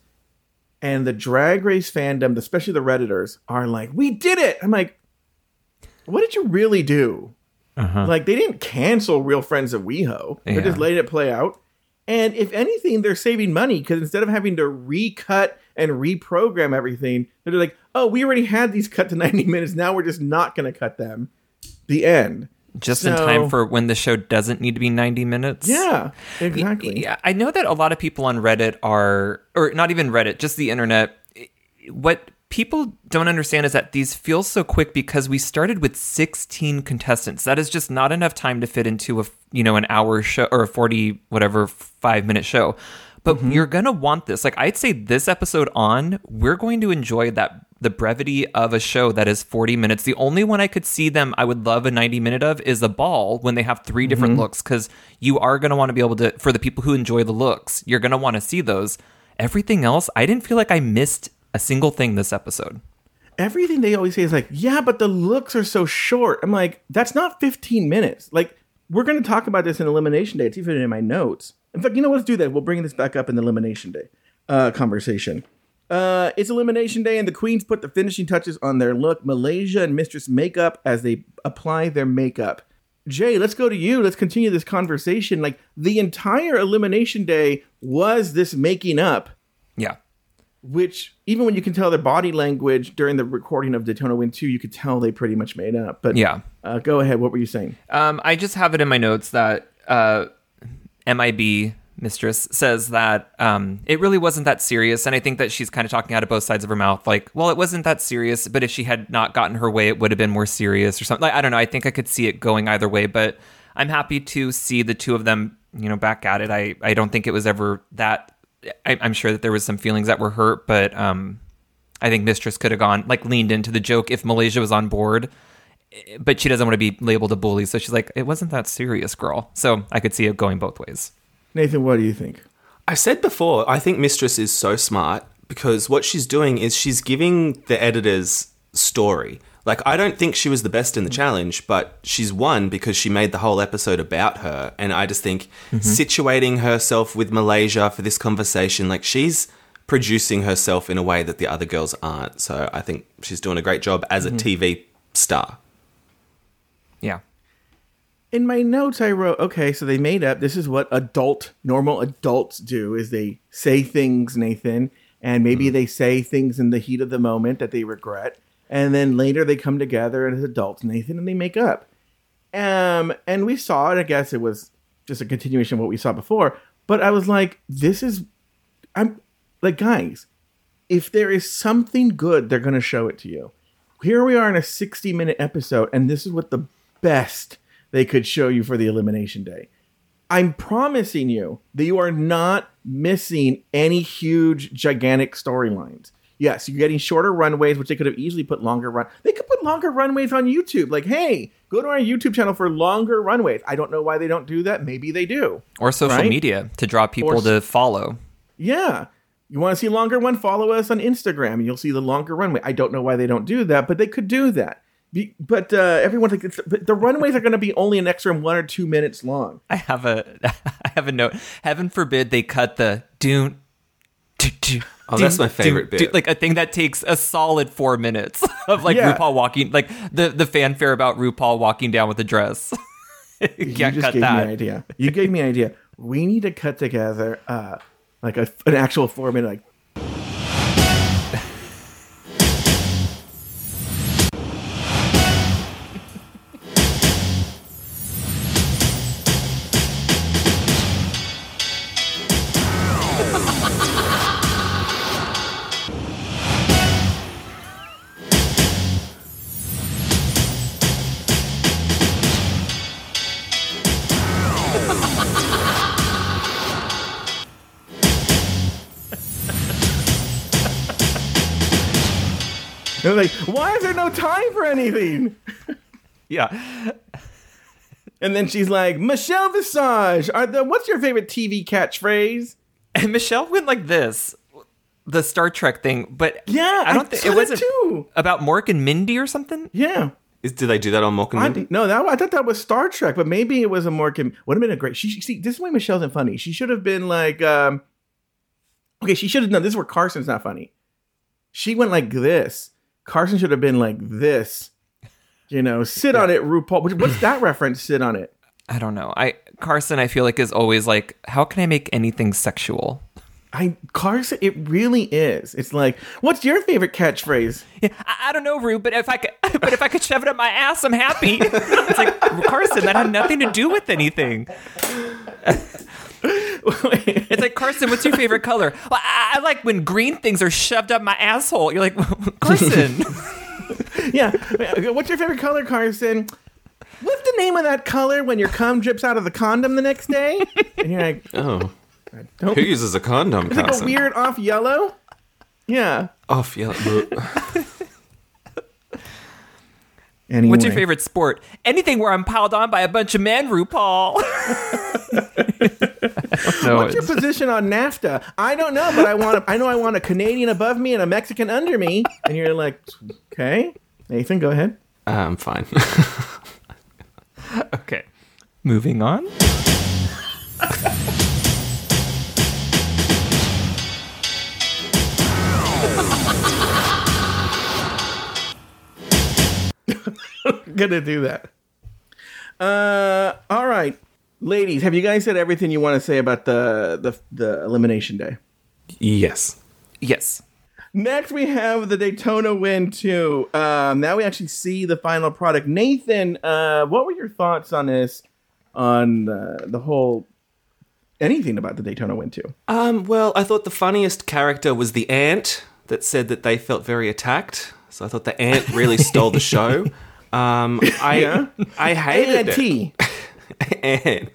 and the Drag Race fandom, especially the redditors, are like, "We did it!" I'm like, "What did you really do?" Uh-huh. Like they didn't cancel Real Friends of WeHo. They Yeah. just let it play out. And if anything, they're saving money because instead of having to recut and reprogram everything, they're like, "Oh, we already had these cut to 90 minutes. Now we're just not going to cut them." The end. Just in time for when the show doesn't need to be 90 minutes. Yeah, exactly. Yeah, I know that a lot of people on Reddit are, or not even Reddit, just the internet. What people don't understand is that these feel so quick because we started with 16 contestants. That is just not enough time to fit into a, you know, an hour show or a 40 whatever 5 minute show. But Mm-hmm. you're going to want this. Like I'd say this episode on, we're going to enjoy that the brevity of a show that is 40 minutes. The only one I could see them I would love a 90 minute of is a ball when they have three different Mm-hmm. looks cuz you are going to want to be able to for the people who enjoy the looks, you're going to want to see those. Everything else, I didn't feel like I missed a single thing this episode. everything they always say is like, yeah, but the looks are so short. I'm like, that's not 15 minutes. Like, we're going to talk about this in Elimination Day. It's even in my notes. In fact, you know what? Let's do that. We'll bring this back up in the Elimination Day uh, conversation. Uh, it's Elimination Day, and the queens put the finishing touches on their look. Malaysia and Mistress Makeup as they apply their makeup. Jay, let's go to you. Let's continue this conversation. Like, the entire Elimination Day was this making up Yeah. which even when you can tell their body language during the recording of Daytona Wind 2, you could tell they pretty much made up. But Yeah. uh, go ahead. What were you saying? Um, I just have it in my notes that uh, MIB mistress says that um, it really wasn't that serious, and I think that she's kind of talking out of both sides of her mouth. Like, well, it wasn't that serious, but if she had not gotten her way, it would have been more serious or something. Like, I don't know. I think I could see it going either way, but I'm happy to see the two of them, you know, back at it. I I don't think it was ever that. I, I'm sure that there was some feelings that were hurt, but um, I think mistress could have gone like leaned into the joke if Malaysia was on board but she doesn't want to be labeled a bully. So she's like, it wasn't that serious, girl. So I could see it going both ways. Nathan, what do you think? I said before, I think Mistress is so smart because what she's doing is she's giving the editors story. Like, I don't think she was the best in the challenge, but she's won because she made the whole episode about her. And I just think mm-hmm. situating herself with Malaysia for this conversation, like, she's producing herself in a way that the other girls aren't. So I think she's doing a great job as a mm-hmm. TV star. Yeah. In my notes, I wrote, okay, so they made up. This is what adult, normal adults do: is they say things, Nathan, and maybe they say things in the heat of the moment that they regret, and then later they come together as adults, Nathan, and they make up. Um, and we saw it. I guess it was just a continuation of what we saw before. But I was like, this is, I'm like, guys, if there is something good, they're going to show it to you. Here we are in a 60 minute episode, and this is what the best they could show you for the elimination day. I'm promising you that you are not missing any huge, gigantic storylines. Yes, you're getting shorter runways, which they could have easily put longer run. They could put longer runways on YouTube. Like, hey, go to our YouTube channel for longer runways. I don't know why they don't do that. Maybe they do. Or social Right? media to draw people Or- to follow. Yeah. You want to see longer one? Follow us on Instagram and you'll see the longer runway. I don't know why they don't do that, but they could do that. Be- But uh, everyone's like, it's, but the runways are going to be only an extra one or two minutes long. I have a I have a note. Heaven forbid they cut the doon. Oh, that's my favorite bit. like a thing that takes a solid four minutes of like Yeah. RuPaul walking, like the the fanfare about RuPaul walking down with a dress. you you just cut gave that. me an idea. You gave me an idea. We need to cut together uh, like a, an actual four minute like time for anything? Yeah. And then she's like, Michelle Visage, are the what's your favorite TV catchphrase? And Michelle went like this. The Star Trek thing, but Yeah, I don't think it wasn't too. about Mork and Mindy or something. Yeah. Is, did they do that on Mork and I, Mindy? no, that I thought that was Star Trek, but maybe it was a more com- would have been a great. She see this is why Michelle's not funny. She should have been like, um, Okay, she should have done this. Is where Carson's not funny. She went like this. Carson should have been like this. You know, sit on it, RuPaul. What- What's that reference? Sit on it. I don't know. I Carson, I feel like is always like, how can I make anything sexual? I Carson, it really is. It's like, what's your favorite catchphrase? Yeah, I, I don't know, Rue, but if I could, but if I could shove it up my ass, I'm happy. it's like Carson, that had nothing to do with anything. It's like Carson, what's your favorite color? Well, I, I like when green things are shoved up my asshole. You're like Carson. yeah. What's your favorite color, Carson? What's the name of that color when your cum drips out of the condom the next day? And you're like, Oh. don't- Who uses a condom, it's like a weird off yellow. Yeah. Off yellow. Anyway. What's your favorite sport? Anything where I'm piled on by a bunch of men, RuPaul. no, What's your position on NAFTA? I don't know, but I want. I know I want a Canadian above me and a Mexican under me. And you're like, okay, Nathan, go ahead. Uh, I'm fine. okay. Moving on. Gonna do that. Uh, all right, ladies, have you guys said everything you want to say about the the, the elimination day? yes. Yes. Next, we have the Daytona wind too. Um, now we actually see the final product. Nathan, uh, what were your thoughts on this? On uh, the whole anything about the Daytona wind too? Um, well, I thought the funniest character was the ant that said that they felt very attacked. So I thought the ant really stole the show. Um, I Yeah. I hated it. T. and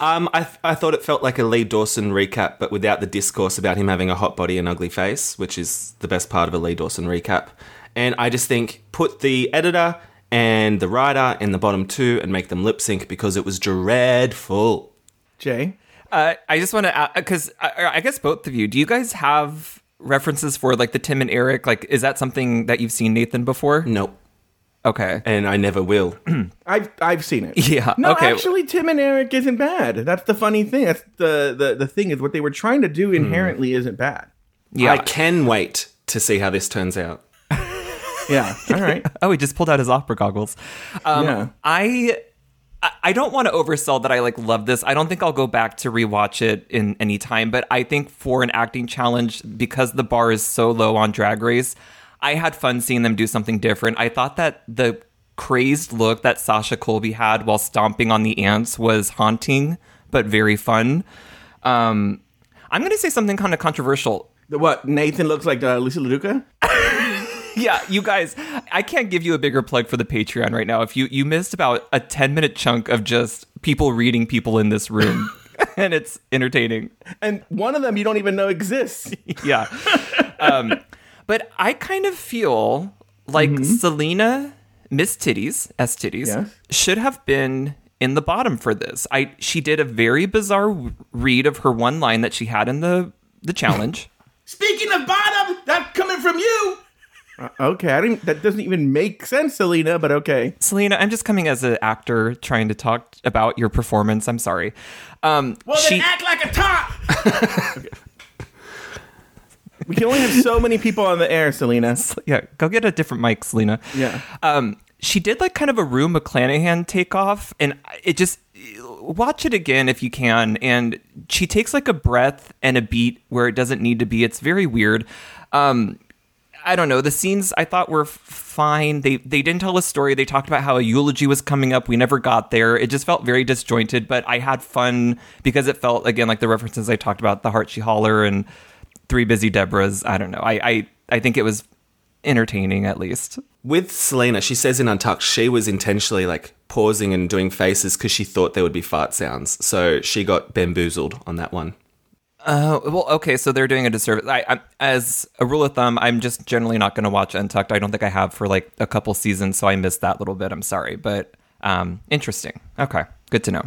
um, I, I thought it felt like a Lee Dawson recap, but without the discourse about him having a hot body and ugly face, which is the best part of a Lee Dawson recap. And I just think put the editor and the writer in the bottom two and make them lip sync because it was dreadful. Jay. Uh, I just want to because I, I guess both of you. Do you guys have references for like the Tim and Eric? Like, is that something that you've seen Nathan before? Nope. Okay. And I never will. I've I've seen it. Yeah, No, okay. actually, Tim and Eric isn't bad. That's the funny thing. That's the the the thing is what they were trying to do inherently isn't bad. Yeah. I can wait to see how this turns out. Yeah. All right. oh, he just pulled out his opera goggles. Um, Yeah. I I- don't want to oversell that I like love this. I don't think I'll go back to rewatch it in any time, but I think for an acting challenge, because the bar is so low on Drag Race, I had fun seeing them do something different. I thought that the crazed look that Sasha Colby had while stomping on the ants was haunting, but very fun. Um, I'm going to say something kind of controversial. The what? Nathan looks like uh, Loosey LaDuca. yeah, you guys, I can't give you a bigger plug for the Patreon right now. If you you missed about a 10 minute chunk of just people reading people in this room and it's entertaining. And one of them you don't even know exists. Yeah. Um, but I kind of feel like Salina Miss Titties, S Titties, Yes. should have been in the bottom for this. I she did a very bizarre read of her one line that she had in the the challenge. Speaking of bottom, that's coming from you. Uh, okay, I didn't. That doesn't even make sense, Salina. But okay. Salina, I'm just coming as an actor trying to talk about your performance. I'm sorry. Um, Well, she, then act like a top. We can only have so many people on the air, Salina. yeah, go get a different mic, Salina. Yeah. Um, she did like kind of a Rue McClanahan takeoff, and it just watch it again if you can. And she takes like a breath and a beat where it doesn't need to be. It's very weird. Um, I don't know. The scenes I thought were fine. They they didn't tell a story. They talked about how a eulogy was coming up. We never got there. It just felt very disjointed. But I had fun because it felt again like the references I talked about, the Heart She Holler and Three Busy Debras. I don't know. I I, I think it was entertaining at least. With Salina, she says in Untucked, she was intentionally like pausing and doing faces because she thought there would be fart sounds. So she got bamboozled on that one. Uh, well, okay, so they're doing a disservice. I, I, as a rule of thumb, I'm just generally not going to watch Untucked. I don't think I have for like a couple seasons, so I missed that little bit. I'm sorry, but um, interesting. Okay, good to know.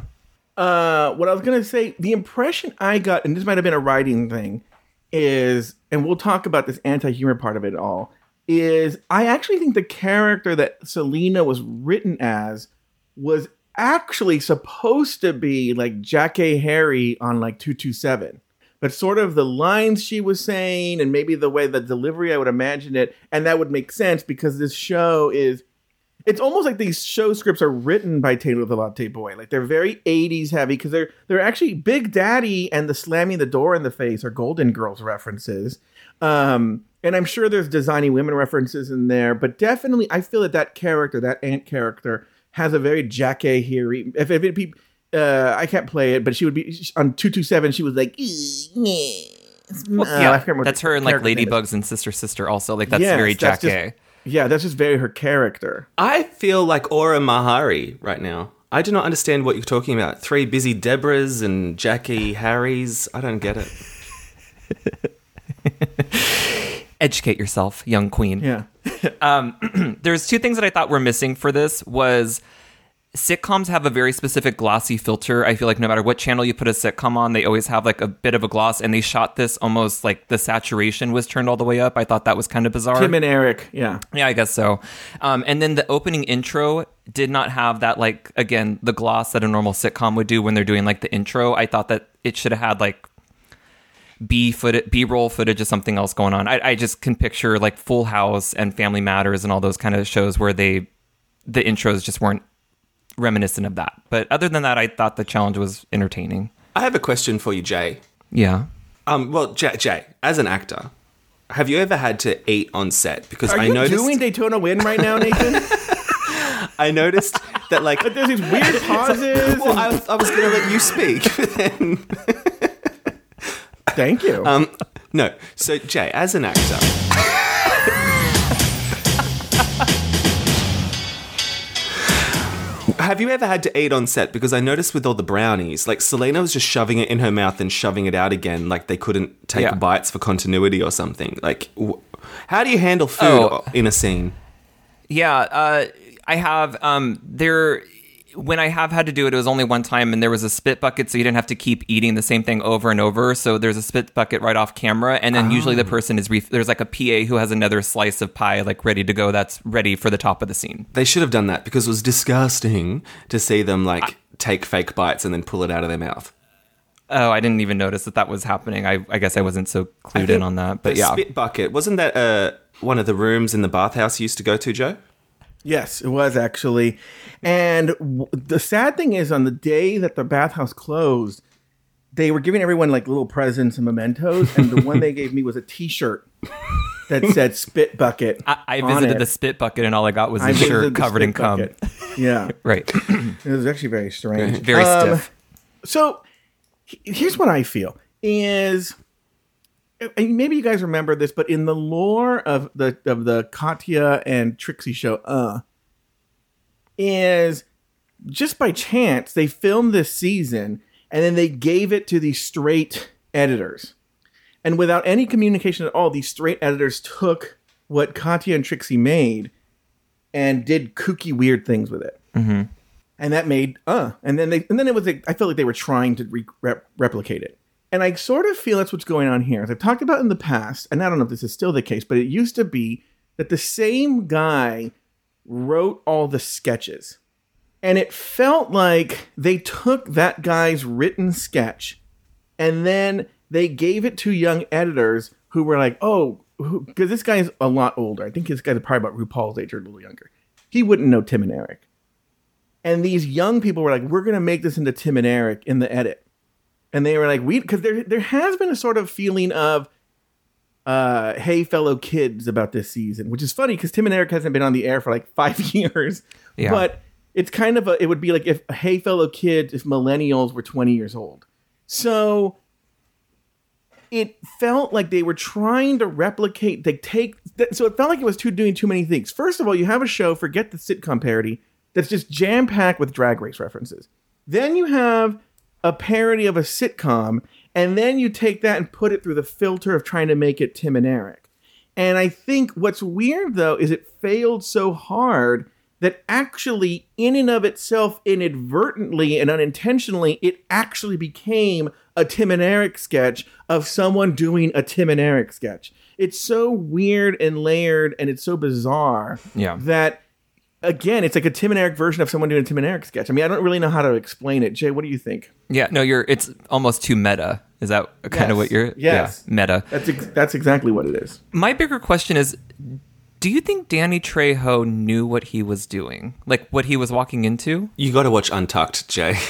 Uh, what I was gonna say, the impression I got, and this might have been a writing thing, is, and we'll talk about this anti-humor part of it all. Is I actually think the character that Salina was written as was actually supposed to be like Jackée Harry on like two two seven, but sort of the lines she was saying and maybe the way the delivery I would imagine it, and that would make sense because this show is. It's almost like these show scripts are written by Taylor the Latte Boy. Like they're very '80s heavy because they're they're actually Big Daddy and the slamming the door in the face are Golden Girls references. Um, and I'm sure there's designing women references in there, but definitely I feel that that character, that ant character, has a very Jackie here. If, if it uh, I can't play it, but she would be on two two seven. She was like, Well, uh, yeah, I can't remember that's her in like character name is. Ladybugs and Sister Sister. Also, like that's Yes, very that's Jack just- A. Yeah, that's just very her character. I feel like Aura Mayari right now. I do not understand what you're talking about. Three busy Debras and Jackée Harrys. I don't get it. Educate yourself, young queen. Yeah. um, there's two things that I thought were missing for this was sitcoms have a very specific glossy filter. I feel like no matter what channel you put a sitcom on, they always have like a bit of a gloss, and they shot this almost like the saturation was turned all the way up. I thought that was kind of bizarre. Tim and Eric. Yeah. Yeah, I guess so. Um, and then the opening intro did not have that, like, again, the gloss that a normal sitcom would do when they're doing like the intro. I thought that it should have had like B footage, B roll footage of something else going on. I, I just can picture like Full House and Family Matters and all those kind of shows where they, the intros just weren't reminiscent of that. But other than that, I thought the challenge was entertaining. I have a question for you, Jay. Yeah. Um, well, Jay, Jay, as an actor, have you ever had to eat on set? Because Are I you noticed, doing Daytona Wind right now, Nathan? I noticed that like there's these weird pauses. well, I was, I was going to let you speak. then, Thank you. um, no. So, Jay, as an actor, have you ever had to eat on set? Because I noticed with all the brownies, like Selena was just shoving it in her mouth and shoving it out again, like they couldn't take Yeah. bites for continuity or something. Like, how do you handle food Oh. in a scene? Yeah, uh, I have. Um, there, when I have had to do it, it was only one time, and there was a spit bucket, so you didn't have to keep eating the same thing over and over. So there's a spit bucket right off camera, and then usually the person is re- there's like a PA who has another slice of pie like ready to go. That's ready for the top of the scene. They should have done that because it was disgusting to see them like take fake bites and then pull it out of their mouth. Oh, I didn't even notice that that was happening. I, I guess I wasn't so clued in on that, but the yeah. spit bucket wasn't that uh, one of the rooms in the bathhouse you used to go to, Joe? Yes, it was actually. And w- the sad thing is, on the day that the bathhouse closed, they were giving everyone like little presents and mementos, and the one they gave me was a T-shirt that said "Spit Bucket." I, I on visited it. the spit bucket, and all I got was I a shirt covered in cum. bucket. Yeah, Right. it was actually very strange, Very Um, stiff. So he- here's what I feel is maybe you guys remember this, but in the lore of the of the Katya and Trixie show, uh, is just by chance they filmed this season and then they gave it to these straight editors. And without any communication at all, these straight editors took what Katya and Trixie made and did kooky weird things with it Mm-hmm. and that made uh and then they and then it was like, i felt like they were trying to re- rep- replicate it and i sort of feel that's what's going on here as i've talked about in the past and i don't know if this is still the case but it used to be that the same guy wrote all the sketches and it felt like they took that guy's written sketch and then they gave it to young editors who were like, oh, because this guy's a lot older. I think this guy's probably about RuPaul's age or a little younger. He wouldn't know Tim and Eric. And these young people were like, we're going to make this into Tim and Eric in the edit. And they were like, we, because there, there has been a sort of feeling of, uh, hey, fellow kids about this season, which is funny because Tim and Eric hasn't been on the air for like five years. Yeah. But it's kind of a, it would be like if, hey, fellow kids, if millennials were 20 years old. So it felt like they were trying to replicate they take so it felt like it was too doing too many things first of all you have a show forget the sitcom parody that's just jam packed with drag race references then you have a parody of a sitcom and then you take that and put it through the filter of trying to make it tim and eric and i think what's weird though is it failed so hard that actually in and of itself inadvertently and unintentionally it actually became a tim and eric sketch of someone doing a tim and eric sketch it's so weird and layered and it's so bizarre Yeah. that again it's like a tim and eric version of someone doing a tim and eric sketch i mean i don't really know how to explain it jay what do you think Yeah, no, you're. It's almost too meta Is that kind of what you're? Yes. Yeah, meta. That's ex- that's exactly what it is. My bigger question is do you think Danny Trejo knew what he was doing? Like what he was walking into? You got to watch Untucked, Jay.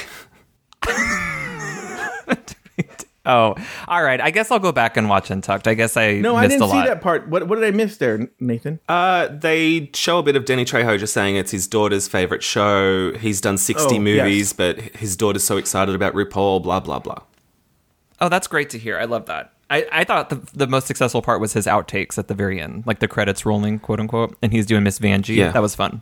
Oh, all right. I guess I'll go back and watch Untucked. I guess I No, missed I didn't a see lot. that part. What what did I miss there, Nathan? Uh, they show a bit of Danny Trejo just saying it's his daughter's favorite show. He's done 60 Oh, movies, yes. but his daughter's so excited about RuPaul, blah, blah, blah. Oh, that's great to hear. I love that. I, I thought the, the most successful part was his outtakes at the very end, like the credits rolling, quote unquote, and he's doing Miss Vanjie. Yeah. That was fun.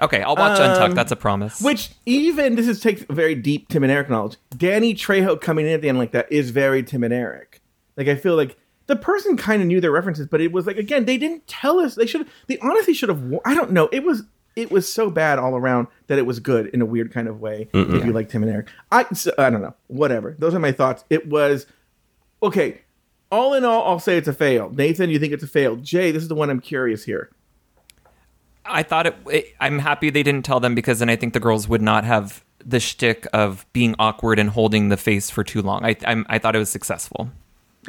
Okay, I'll watch Untucked. That's a promise. Um, Which even this is takes very deep Tim and Eric knowledge. Danny Trejo coming in at the end like that is very Tim and Eric. Like I feel like the person kind of knew their references, but it was like again they didn't tell us. They should. They honestly should have. I don't know. It was it was so bad all around that it was good in a weird kind of way. If you like Tim and Eric, I so- I don't know. Whatever. Those are my thoughts. It was okay. All in all, I'll say it's a fail. Nathan, you think it's a fail? Jay, this is the one I'm curious here. I thought it, it. I'm happy they didn't tell them because then I think the girls would not have the shtick of being awkward and holding the face for too long. I I'm, I thought it was successful.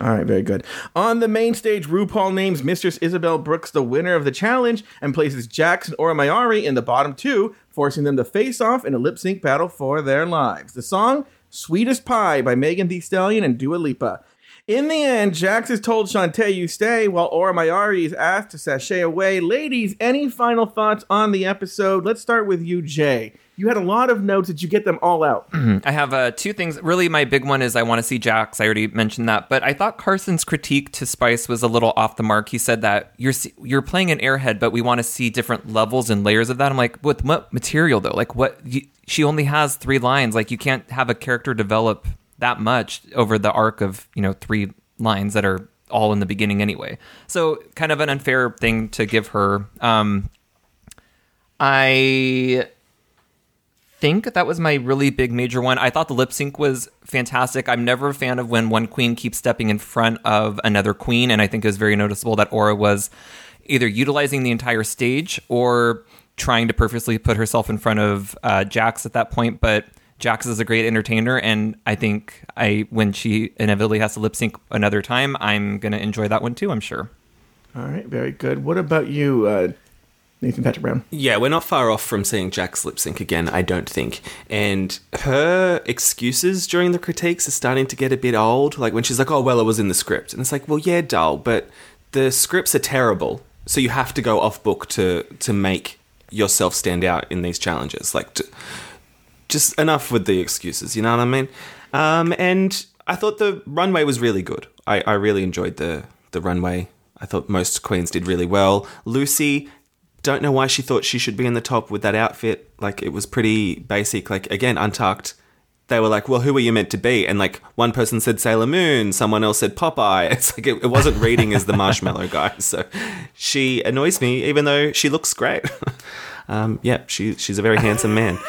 All right, very good. On the main stage, RuPaul names Mistress Isabelle Brooks the winner of the challenge and places Jax and Mayari in the bottom two, forcing them to face off in a lip sync battle for their lives. The song, Sweetest Pie by Megan Thee Stallion and Dua Lipa. In the end, Jax is told Shantae you stay, while Mayari is asked to sashay away. Ladies, any final thoughts on the episode? Let's start with you, Jay. You had a lot of notes. Did you get them all out? I have uh, two things. Really, my big one is I want to see Jax. I already mentioned that, but I thought Carson's critique to Spice was a little off the mark. He said that you're you're playing an airhead, but we want to see different levels and layers of that. I'm like, with what material though? Like, what? You, she only has three lines. Like, you can't have a character develop that much over the arc of you know three lines that are all in the beginning anyway. So, kind of an unfair thing to give her. Um, I think that was my really big major one. I thought the lip sync was fantastic. I'm never a fan of when one queen keeps stepping in front of another queen, and I think it was very noticeable that Aura was either utilizing the entire stage or trying to purposely put herself in front of uh, Jax at that point. But Jax is a great entertainer, and I think I when she inevitably has to lip sync another time, I'm gonna enjoy that one too. I'm sure. All right, very good. What about you, uh, Nathan Patrick Brown? Yeah, we're not far off from seeing Jack's lip sync again, I don't think. And her excuses during the critiques are starting to get a bit old. Like when she's like, oh, well, it was in the script. And it's like, well, yeah, dull, but the scripts are terrible. So you have to go off book to, to make yourself stand out in these challenges. Like, to, just enough with the excuses, you know what I mean? Um, and I thought the runway was really good. I, I really enjoyed the, the runway. I thought most queens did really well. Loosey, don't know why she thought she should be in the top with that outfit. Like, it was pretty basic. Like, again, untucked. They were like, well, who are you meant to be? And like, one person said Sailor Moon, someone else said Popeye. It's like, it, it wasn't reading as the marshmallow guy. So she annoys me, even though she looks great. um, yeah, she, she's a very handsome man.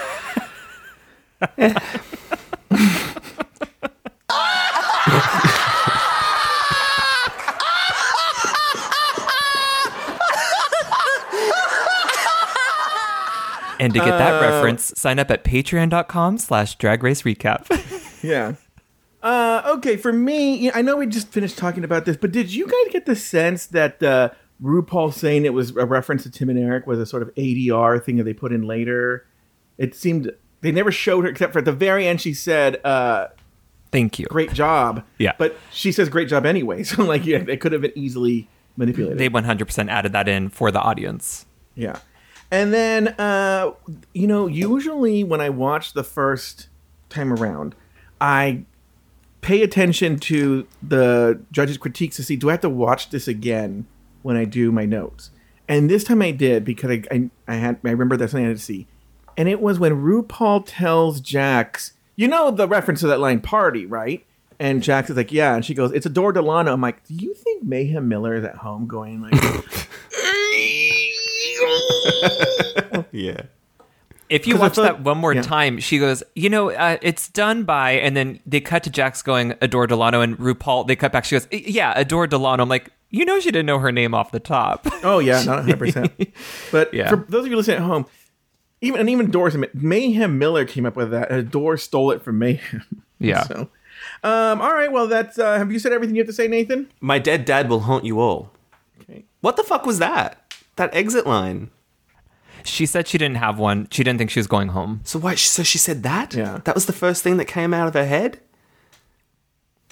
And to get that Uh, reference, sign up at patreon.com slash drag race recap. Yeah. Uh, okay, for me, you know, I know we just finished talking about this, but did you guys get the sense that uh, RuPaul saying it was a reference to Tim and Eric was a sort of ADR thing that they put in later? It seemed they never showed her except for at the very end. She said, uh, Thank you. "Great job." Yeah. but she says "great job" anyway. So like, yeah, it could have been easily manipulated. They 100% added that in for the audience. Yeah. And then, uh, you know, usually when I watch the first time around, I pay attention to the judges' critiques to see do I have to watch this again when I do my notes. And this time I did because I, I, I had I remember that's something I had to see. And it was when RuPaul tells Jax, you know the reference to that line party, right? And Jax is like, yeah. And she goes, it's Adore Delano. I'm like, do you think Mayhem Miller is at home going like, yeah. If you 'Cause I watch thought- that one more yeah. time, she goes, you know, uh, it's done by, and then they cut to Jax going, Adore Delano, and RuPaul, they cut back. She goes, yeah, Adore Delano. I'm like, you know, she didn't know her name off the top. Oh yeah, not 100. percent But Yeah. for those of you listening at home, even and even Doris Mayhem Miller came up with that. And Doris stole it from Mayhem. Yeah. So, Um, all right. Well, that's. Uh, have you said everything you have to say, Nathan? My dead dad will haunt you all. Okay. What the fuck was that? That exit line. She said she didn't have one. She didn't think she was going home. So why? So she said that? Yeah. That was the first thing that came out of her head.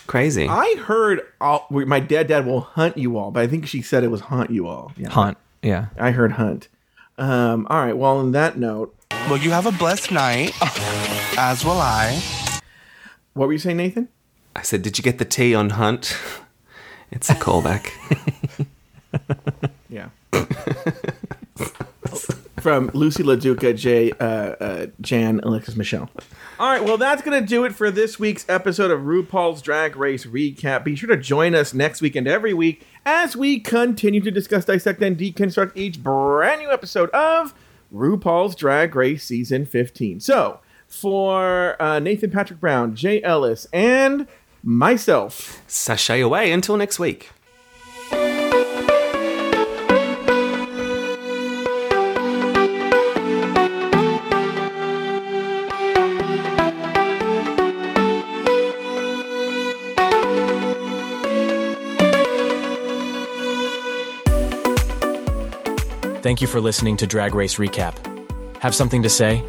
Crazy. I heard all, my dead dad will hunt you all, but I think she said it was haunt you all. Yeah. Hunt. Yeah. I heard hunt. Um, all right. Well, on that note, Well, you have a blessed night, as will I. what were you saying, Nathan? I said, did you get the tea on hunt? It's a callback. Yeah. From Loosey LaDuca, J, uh, uh, Jan, Alexis Michelle. All right, well, that's going to do it for this week's episode of RuPaul's Drag Race Recap. Be sure to join us next week and every week as we continue to discuss, dissect, and deconstruct each brand new episode of RuPaul's Drag Race Season 15. So, for uh, Nathan Patrick Brown, Jay Ellis, and myself, Sashay away until next week. Thank you for listening to Drag Race Recap. Have something to say?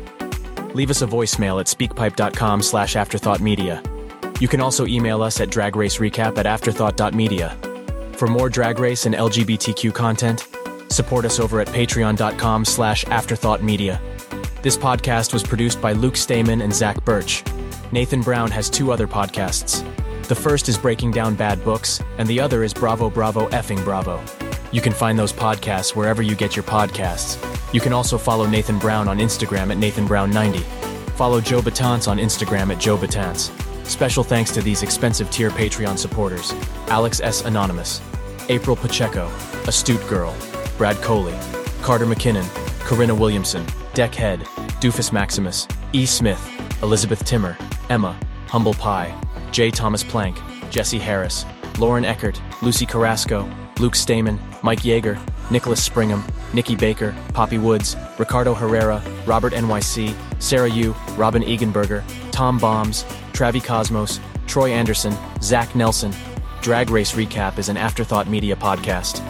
Leave us a voicemail at speakpipe.com slash afterthoughtmedia. You can also email us at dragracerecap at afterthought.media. For more Drag Race and LGBTQ content, support us over at patreon.com slash afterthoughtmedia. This podcast was produced by Luke Stamen and Zach Birch. Nathan Brown has two other podcasts. The first is Breaking Down Bad Books, and the other is Bravo Bravo Effing Bravo. You can find those podcasts wherever you get your podcasts. You can also follow Nathan Brown on Instagram at NathanBrown90. Follow Joe Batance on Instagram at Joe Batance. Special thanks to these expensive tier Patreon supporters Alex S. Anonymous, April Pacheco, Astute Girl, Brad Coley, Carter McKinnon, Corinna Williamson, Deckhead, Doofus Maximus, E. Smith, Elizabeth Timmer, Emma, Humble Pie, J. Thomas Plank, Jesse Harris, Lauren Eckert, Lucy Carrasco, Luke Stamen, Mike Yeager, Nicholas Springham, Nikki Baker, Poppy Woods, Ricardo Herrera, Robert NYC, Sarah Yu, Robin Eganberger, Tom Bombs, Travi Cosmos, Troy Anderson, Zach Nelson. Drag Race Recap is an Afterthought Media podcast.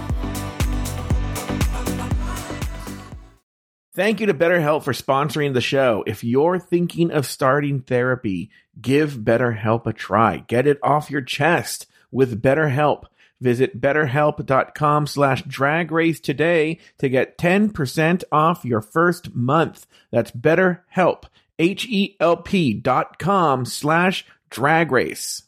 Thank you to BetterHelp for sponsoring the show. If you're thinking of starting therapy, give BetterHelp a try. Get it off your chest with BetterHelp. Visit betterhelp.com slash drag race today to get 10% off your first month. That's betterhelp, H-E-L-P dot com slash drag race.